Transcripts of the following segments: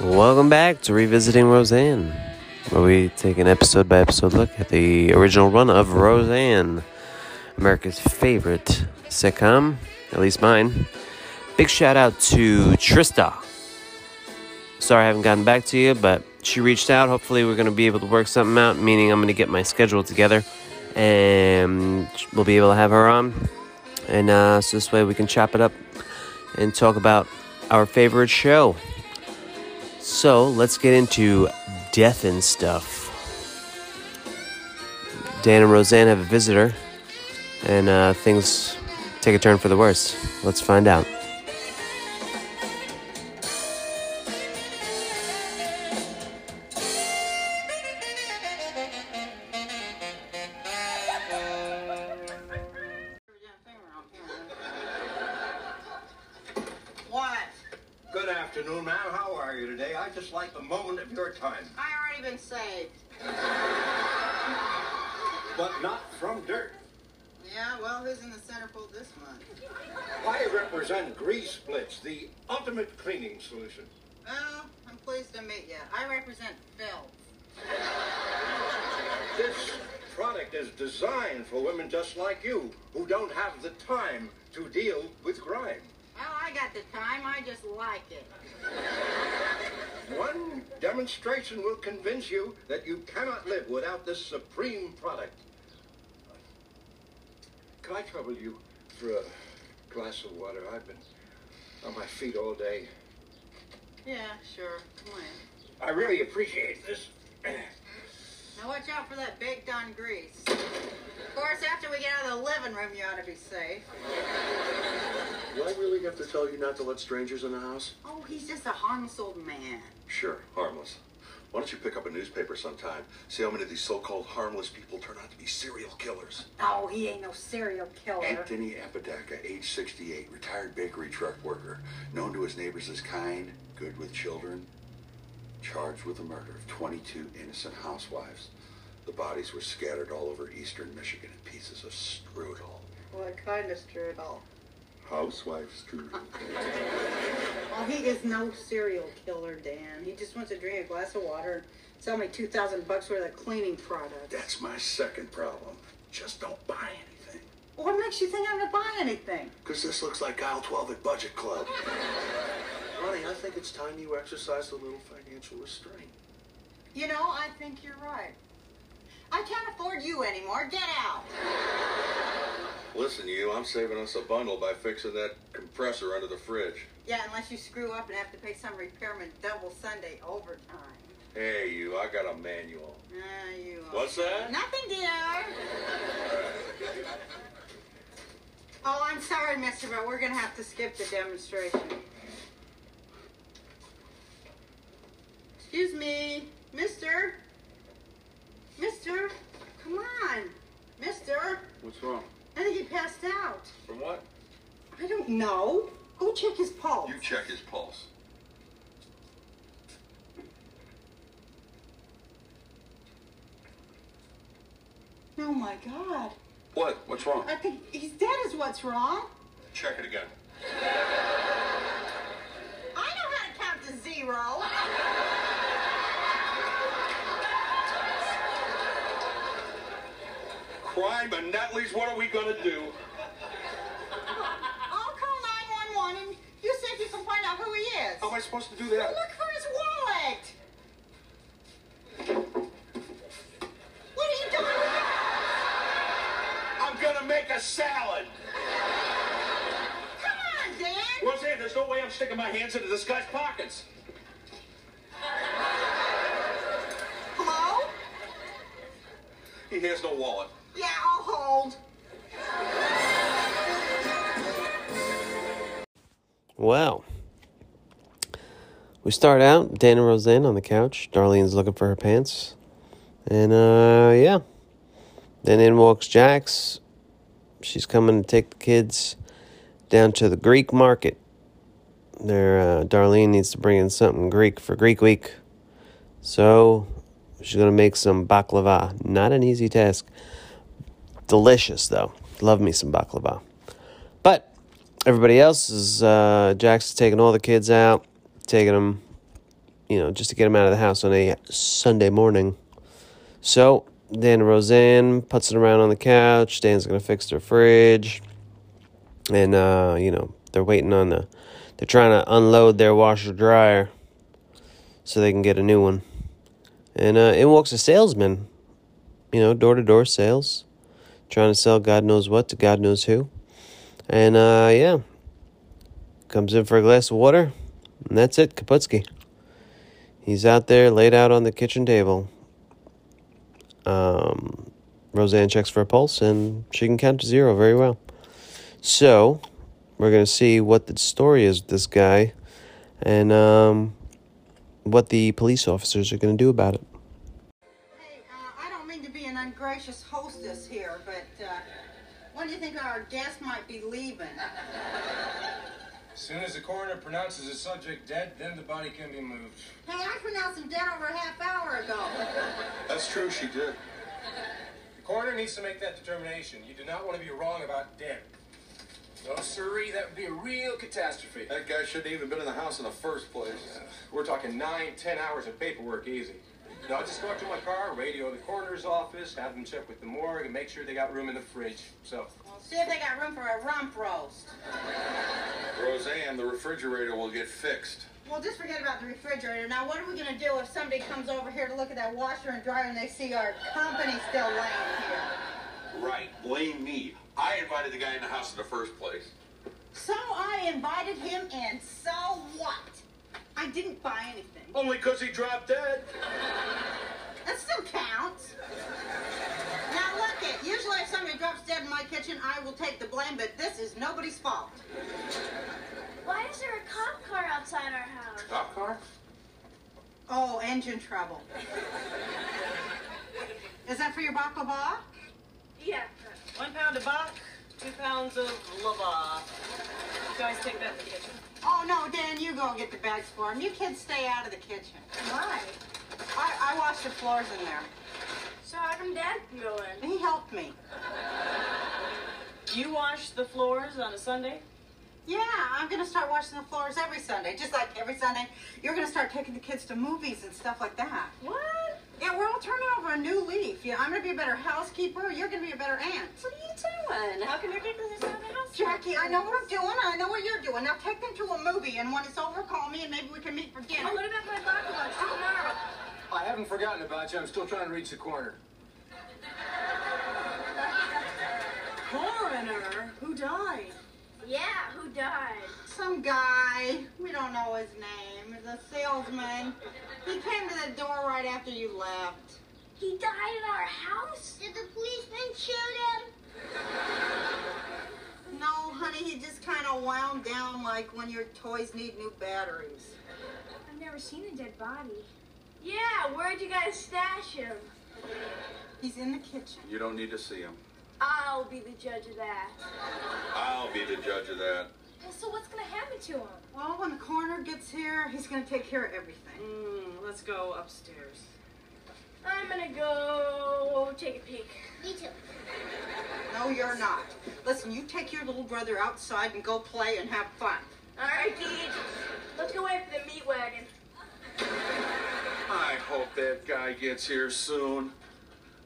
Welcome back to Revisiting Roseanne, where we take an episode by episode look at the original run of Roseanne, America's favorite sitcom, at least mine. Big shout out to Trista. Sorry I haven't gotten back to you, but she reached out. Hopefully, we're going to be able to work something out, meaning I'm going to get my schedule together and we'll be able to have her on. And uh, so this way we can chop it up and talk about our favorite show. So let's get into death and stuff. Dan and Roseanne have a visitor, and uh, things take a turn for the worse. Let's find out. To deal with crime. Well, I got the time. I just like it. One demonstration will convince you that you cannot live without this supreme product. Can I trouble you for a glass of water? I've been on my feet all day. Yeah, sure. Come on. I really appreciate this. Now watch out for that baked on grease. Of course, after we get out of the living room, you ought to be safe. Do I really have to tell you not to let strangers in the house? Oh, he's just a harmless old man. Sure, harmless. Why don't you pick up a newspaper sometime? See how many of these so-called harmless people turn out to be serial killers. Oh, he ain't no serial killer. Anthony Apodaca, age 68, retired bakery truck worker, known to his neighbors as kind, good with children, charged with the murder of 22 innocent housewives. The bodies were scattered all over eastern Michigan in pieces of strudel. What kind of strudel? Housewife strudel. Well, he is no serial killer, Dan. He just wants to drink a glass of water and sell me 2000 bucks worth of cleaning products. That's my second problem. Just don't buy anything. What makes you think I'm going to buy anything? Because this looks like aisle 12 at Budget Club. Honey, I think it's time you exercised a little financial restraint. You know, I think you're right. I can't afford you anymore. Get out. Listen, you, I'm saving us a bundle by fixing that compressor under the fridge. Yeah, unless you screw up and have to pay some repairman double Sunday overtime. Hey, you, I got a manual. Ah, you. are- What's that? Nothing, dear. Oh, I'm sorry, mister, but we're going to have to skip the demonstration. Excuse me, mister. Mister, come on. Mister, What's wrong? I think he passed out. From what? I don't know. Go check his pulse. You check his pulse. Oh my God. What? What's wrong? I think he's dead is what's wrong. Check it again. I know how to count to zero. Crime and Natalie's, what are we gonna do? I'll call 911 and you see if you can find out who he is. How am I supposed to do that? Look for his wallet. What are you doing? I'm gonna make a salad. Come on, Dan. Roseanne, there's no way I'm sticking my hands into this guy's pockets. Hello? He has no wallet. I'll. Well, we start out Dan and Roseanne on the couch. Darlene's looking for her pants, and uh, yeah, then in walks Jax. She's coming to take the kids down to the Greek market. There, uh, Darlene needs to bring in something Greek for Greek Week, so she's gonna make some baklava. Not an easy task. Delicious though. Love me some baklava. But everybody else is uh, Jack's taking all the kids out, taking them you know, just to get him out of the house on a Sunday morning. So Dan and Roseanne puts it around on the couch. Dan's gonna fix their fridge, and uh, you know they're waiting on the. They're trying to unload their washer dryer, so they can get a new one. And uh, in walks a salesman, you know, door to door sales, trying to sell God knows what to God knows who. And uh, yeah, comes in for a glass of water, and that's it, Kaputsky. He's out there laid out on the kitchen table. Um, Roseanne checks for a pulse, and she can count to zero very well. So, we're going to see what the story is with this guy and um, what the police officers are going to do about it. Hey, uh, I don't mean to be an ungracious hostess here, but uh, when do you think our guest might be leaving? As soon as the coroner pronounces the subject dead, then the body can be moved. Hey, I pronounced him dead over a half hour ago. That's true, she did. The coroner needs to make that determination. You do not want to be wrong about dead. No, sirree, that would be a real catastrophe. That guy shouldn't even been in the house in the first place. We're talking nine, ten hours of paperwork easy. No, I'll just go up to my car, radio the coroner's office, have them check with the morgue, and make sure they got room in the fridge. So, Well, see if they got room for a rump roast. Roseanne, the refrigerator will get fixed. Well, just forget about the refrigerator. Now, what are we going to do if somebody comes over here to look at that washer and dryer and they see our company still laying here? Right, blame me. I invited the guy in the house in the first place. So I invited him in. So what? I didn't buy anything. Only because he dropped dead. That still counts. Now look it. Usually if somebody drops dead in my kitchen, I will take the blame, but this is nobody's fault. Why is there a cop car outside our house? cop car? Oh, engine trouble. Is that for your baklava? Yeah. One pound of bach, two pounds of lava. You guys take that to the kitchen. Oh no, Dan, you go get the bags for him. You kids stay out of the kitchen. Why? I, I wash the floors in there. So how come Dad can go in? He helped me. You wash the floors on a Sunday? Yeah, I'm gonna start washing the floors every Sunday. Just like every Sunday, you're gonna start taking the kids to movies and stuff like that. What? Yeah, we're all turning over a new leaf. Yeah, I'm gonna be a better housekeeper. You're gonna be a better aunt. What are you doing? How can you take Jackie, I know what I'm doing. I know what you're doing. Now take them to a movie, and when it's over, call me, and maybe we can meet for dinner. Oh, what about my baklava tomorrow? I haven't forgotten about you. I'm still trying to reach the coroner. Coroner? Who died? Yeah, who died? Some guy, we don't know his name, is a salesman. He came to the door right after you left. He died in our house? Did the policeman shoot him? No, honey, he just kind of wound down like when your toys need new batteries. I've never seen a dead body. Yeah, where'd you guys stash him? He's in the kitchen. You don't need to see him. I'll be the judge of that. I'll be the judge of that. Well, so what's gonna happen to him? Well, when the coroner gets here, he's gonna take care of everything. Mm, let's go upstairs. I'm gonna go take a peek. Me too. No, you're not. Listen, you take your little brother outside and go play and have fun. All right, Deej. Let's go wait for the meat wagon. I hope that guy gets here soon.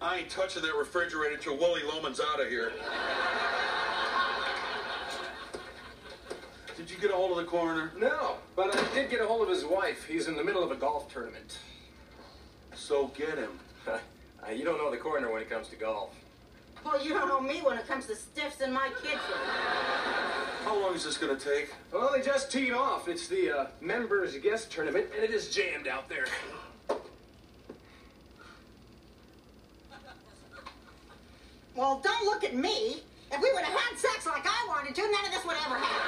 I ain't touching that refrigerator till Willy Loman's out of here. Did you get a hold of the coroner? No, but I did get a hold of his wife. He's in the middle of a golf tournament. So get him. You don't know the coroner when it comes to golf. Well, you don't know me when it comes to stiffs in my kitchen. How long is this gonna take? Well, they just teed off. It's the uh, members guest tournament, and it is jammed out there. Well, don't look at me. If we would have had sex like I wanted to, none of this would ever happen.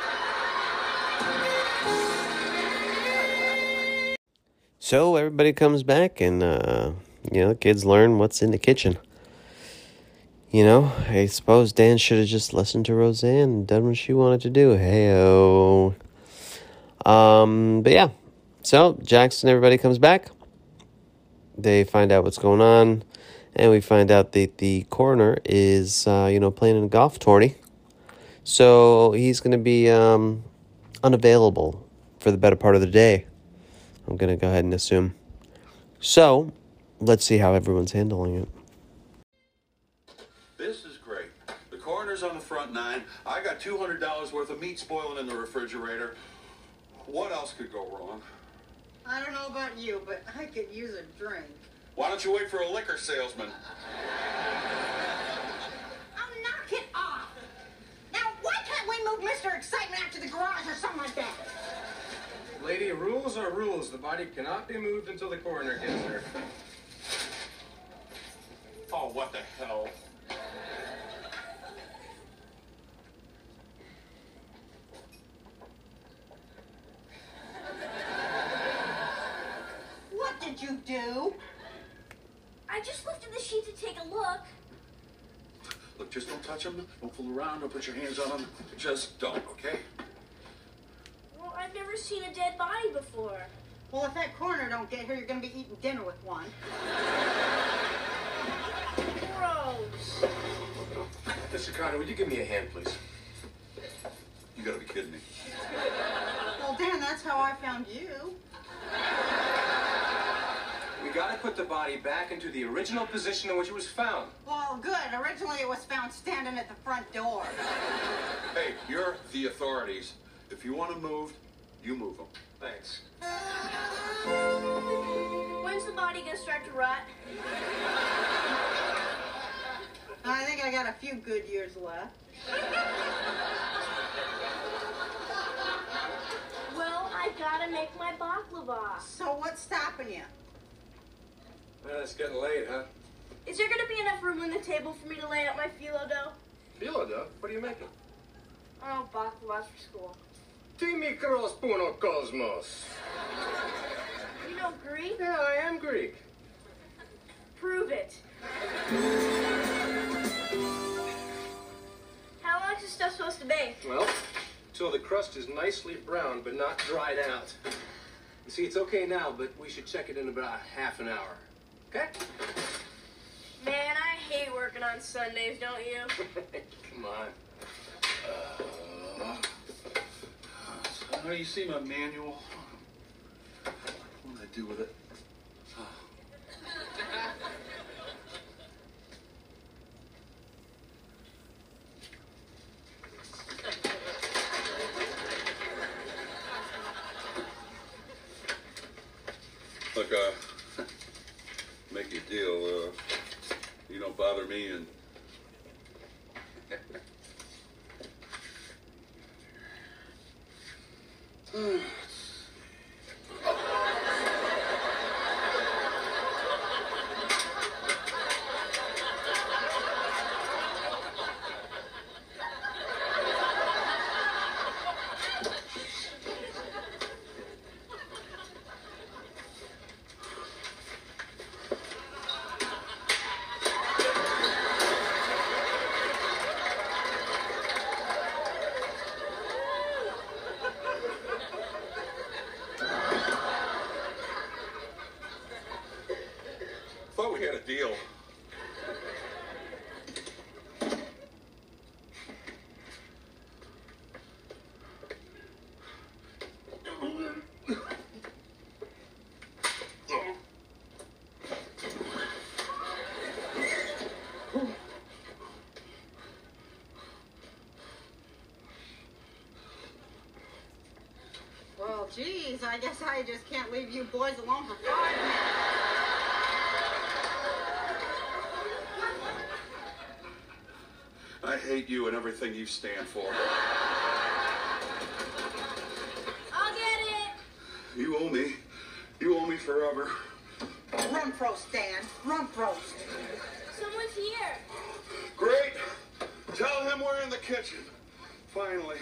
So everybody comes back, and uh, you know, kids learn what's in the kitchen. You know, I suppose Dan should have just listened to Roseanne and done what she wanted to do. Heyo. Um, but yeah, so Jackson, everybody comes back. They find out what's going on, and we find out that the coroner is, uh, you know, playing in a golf tourney. So he's going to be um, unavailable for the better part of the day. I'm gonna go ahead and assume. So, let's see how everyone's handling it. This is great. The coroner's on the front nine. I got $200 worth of meat spoiling in the refrigerator. What else could go wrong? I don't know about you, but I could use a drink. Why don't you wait for a liquor salesman? Oh, knock it off! Now, why can't we move Mr. Excitement out to the garage or something like that? Lady, rules are rules. The body cannot be moved until the coroner gets there. Oh, what the hell? What did you do? I just lifted the sheet to take a look. Look, just don't touch him. Don't fool around. Don't put your hands on him. Just don't, okay? Well, I've never seen a dead body before. Well, if that coroner don't get here, you're gonna be eating dinner with one. Gross. Mr. Connor, would you give me a hand, please? You gotta be kidding me. Well, Dan, that's how I found you. We gotta put the body back into the original position in which it was found. Well, good. Originally, it was found standing at the front door. Hey, you're the authorities. If you want to moved, you move them. Thanks. When's the body gonna start to rot? I think I got a few good years left. Well, I gotta make my baklava. So what's stopping you? Well, it's getting late, huh? Is there gonna be enough room on the table for me to lay out my phyllo dough? Phyllo dough? What are you making? Oh, baklavas for school. Timikros puno cosmos. You know Greek? Yeah, I am Greek. Prove it. How long is this stuff supposed to bake? Well, till the crust is nicely brown but not dried out. You see, it's okay now, but we should check it in about half an hour. Okay? Man, I hate working on Sundays, don't you? Come on. Uh, you see my manual? What did I do with it? Look, uh, make a deal. Uh, you don't bother me, and thought we had a deal. Well, geez, I guess I just can't leave you boys alone for five minutes. I hate you and everything you stand for. I'll get it. You owe me. You owe me forever. Rump roast, Dan. Rump roast. Someone's here. Great. Tell him we're in the kitchen. Finally.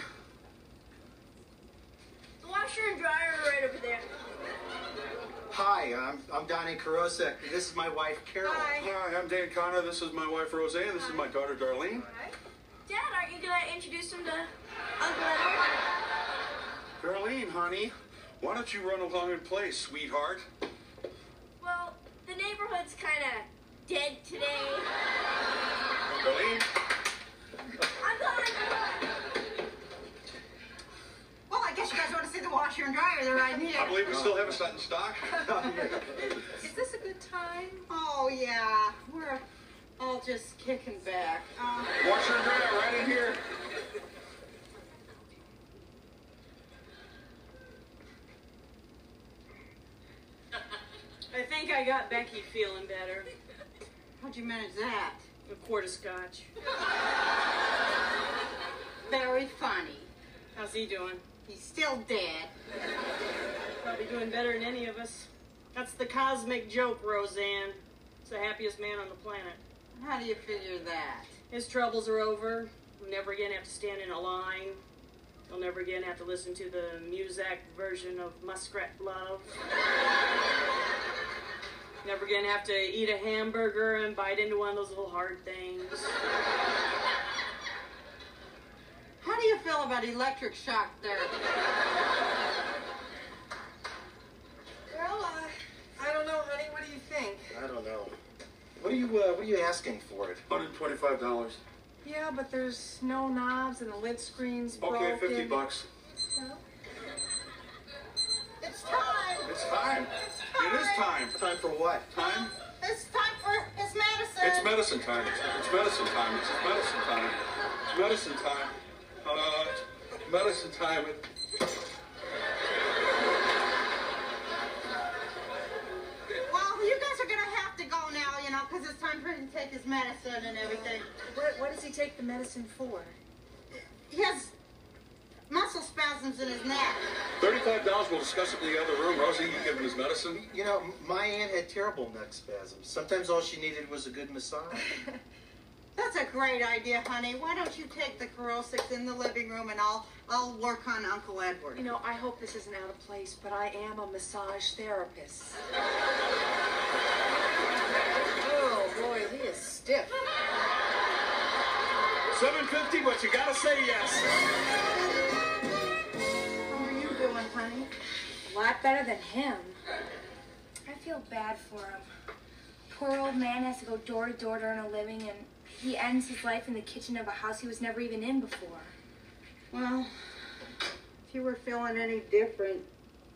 The washer and dryer are right over there. Hi, I'm, I'm Donnie Karosek. This is my wife, Carol. Hi. Hi, I'm Dan Connor. This is my wife Roseanne. This is my daughter Darlene. Dad, aren't you gonna introduce him to Uncle Edward? Darlene, honey, why don't you run along and play, sweetheart? Well, the neighborhood's kinda dead today. Darlene, Edward! I guess you guys want to see the washer and dryer. They're right here. I believe we still have a set in stock? Is this a good time? Oh, yeah. We're all just kicking back. Uh, Washer and dryer right in here. I think I got Becky feeling better. how'd you manage that? A quart of scotch. Very funny. How's he doing? He's still dead. Probably doing better than any of us. That's the cosmic joke, Roseanne. He's the happiest man on the planet. How do you figure that? His troubles are over. He'll never again have to stand in a line. He'll never again have to listen to the Muzak version of Muskrat Love. never again have to eat a hamburger and bite into one of those little hard things. How do you feel about electric shock therapy? Well, uh, I don't know, honey. What do you think? I don't know. What are you uh, What are you asking for it? Hundred twenty-five dollars. Yeah, but there's no knobs and the lid screen's Okay, broken. fifty bucks. It's time. It's time. It is time. Time for what? Time. It's time for his medicine. It's medicine time. It's, it's medicine time. It's medicine time. It's medicine time. Uh, medicine time. Well, you guys are gonna have to go now, you know, because it's time for him to take his medicine and everything. What, what does he take the medicine for? He has muscle spasms in his neck. Thirty-five dollars. We'll discuss it in the other room. Rosie, you give him his medicine. You know, my aunt had terrible neck spasms. Sometimes all she needed was a good massage. That's a great idea, honey. Why don't you take the Corosics in the living room and I'll I'll work on Uncle Edward. You know, I hope this isn't out of place, but I am a massage therapist. Oh boy, he is stiff. Seven fifty, but you gotta say yes. How are you doing, honey? A lot better than him. I feel bad for him. Poor old man has to go door to door to earn a living, and he ends his life in the kitchen of a house he was never even in before. Well, if you were feeling any different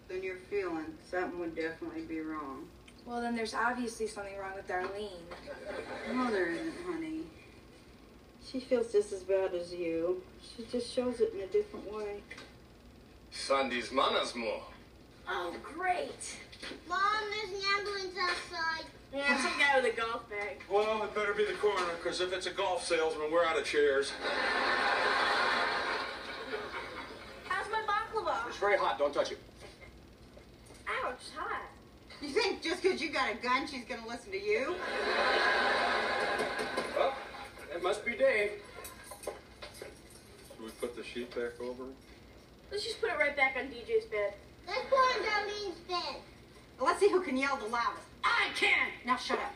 than you're feeling, something would definitely be wrong. Well, then there's obviously something wrong with Darlene. No, there isn't, honey. She feels just as bad as you. She just shows it in a different way. Sunday's manners more. Oh, great. Mom, there's an ambulance outside. Yeah, some guy with a golf bag. Well, it better be the coroner, because if it's a golf salesman, we're out of chairs. How's my baklava? It's very hot. Don't touch it. Ouch, hot. You think just because you got a gun, she's gonna listen to you? Oh, it must be Dave. Should we put the sheet back over? Let's just put it right back on DJ's bed. Let's put it on Darlene's bed. Let's see who can yell the loudest. I can. Now shut up.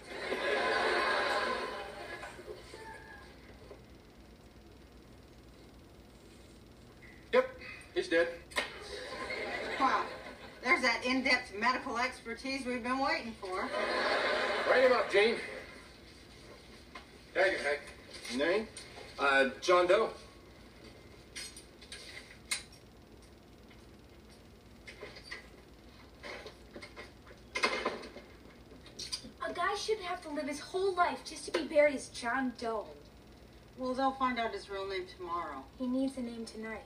Yep, he's dead. Wow, there's that in-depth medical expertise we've been waiting for. Write him up, Gene. Hey, hey. Name? Uh, John Doe. A guy shouldn't have to live his whole life just to be buried as John Doe. Well, they'll find out his real name tomorrow. He needs a name tonight.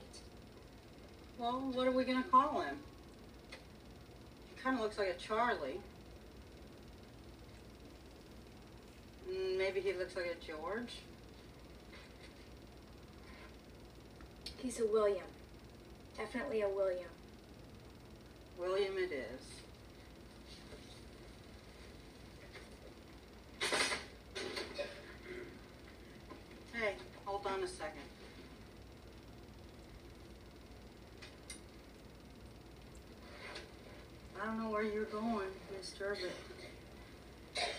Well, what are we gonna call him? He kind of looks like a Charlie. Mm, Maybe he looks like a George. He's a William. Definitely a William. William it is. Hey, hold on a second. I don't know where you're going, mister, but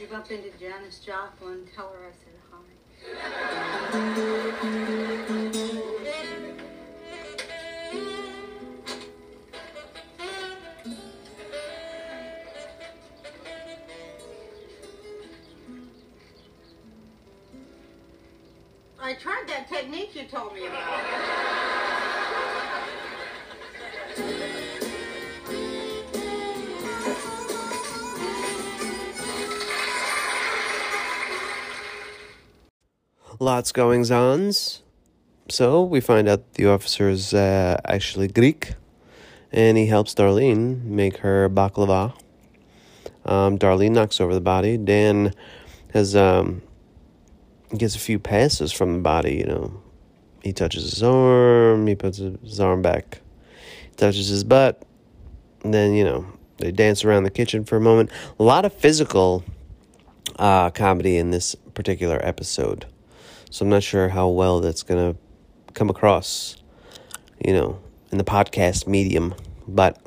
you bump into Janis Joplin, tell her I said hi. I tried that technique you told me about. Lots goings ons. So we find out the officer is uh, actually Greek, and he helps Darlene make her baklava. Um, Darlene knocks over the body. Dan has um, gets a few passes from the body. You know, he touches his arm. He puts his arm back. He touches his butt. And then you know they dance around the kitchen for a moment. A lot of physical uh, comedy in this particular episode. So I'm not sure how well that's gonna come across, you know, in the podcast medium. But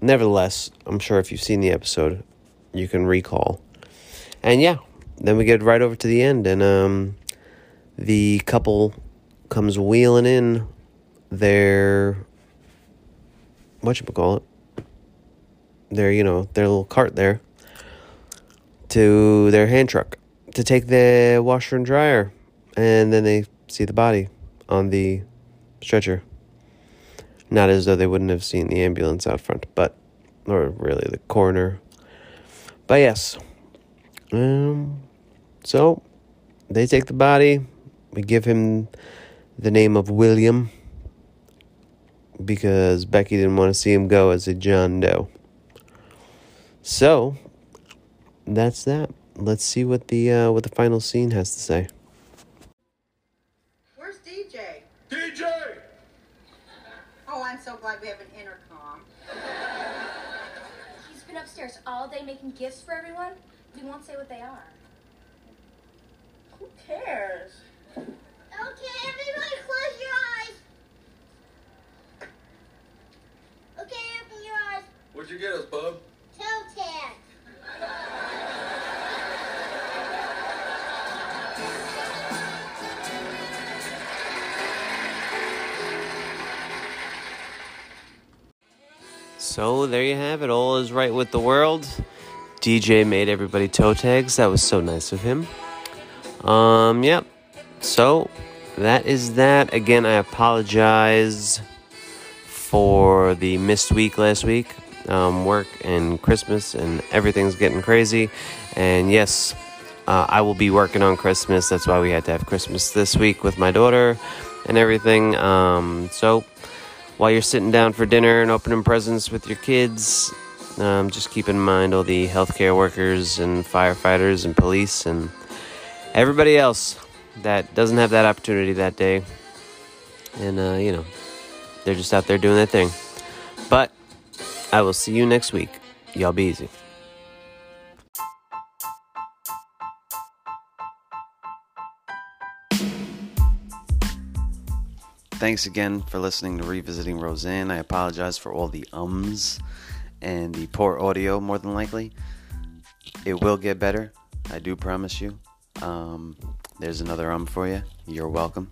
nevertheless, I'm sure if you've seen the episode, you can recall. And yeah, then we get right over to the end, and um, the couple comes wheeling in their what you call it, their you know their little cart there to their hand truck to take the washer and dryer, and then they see the body on the stretcher. Not as though they wouldn't have seen the ambulance out front, but or really the coroner. But yes. Um so they take the body, we give him the name of William because Becky didn't want to see him go as a John Doe. So that's that. Let's see what the uh, what the final scene has to say. Where's DJ? DJ! Oh, I'm so glad we have an intercom. He's been upstairs all day making gifts for everyone. We won't say what they are. Who cares? Okay, everybody close your eyes. Okay, open your eyes. What'd you get us, bub? Toe tag. So there you have it. All is right with the world. DJ made everybody toe tags. That was so nice of him. Um, yep. So that is that. Again, I apologize for the missed week last week. Um, work and Christmas and everything's getting crazy. And yes, uh, I will be working on Christmas. That's why we had to have Christmas this week with my daughter and everything. Um, so while you're sitting down for dinner and opening presents with your kids, um, just keep in mind all the healthcare workers and firefighters and police and everybody else that doesn't have that opportunity that day. And, uh, you know, they're just out there doing their thing. But I will see you next week. Y'all be easy. Thanks again for listening to Revisiting Roseanne. I apologize for all the ums and the poor audio, more than likely. It will get better. I do promise you. Um, there's another um for you. You're welcome.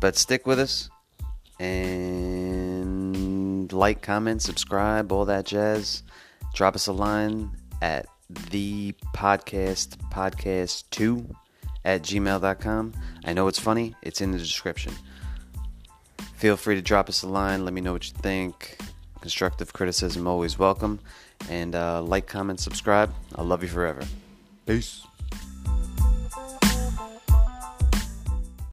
But stick with us and like, comment, subscribe, all that jazz. Drop us a line at the podcast podcast 2 at gmail.com. I know it's funny, it's in the description. Feel free to drop us a line. Let me know what you think. Constructive criticism always welcome. And uh, like, comment, subscribe. I'll love you forever. Peace.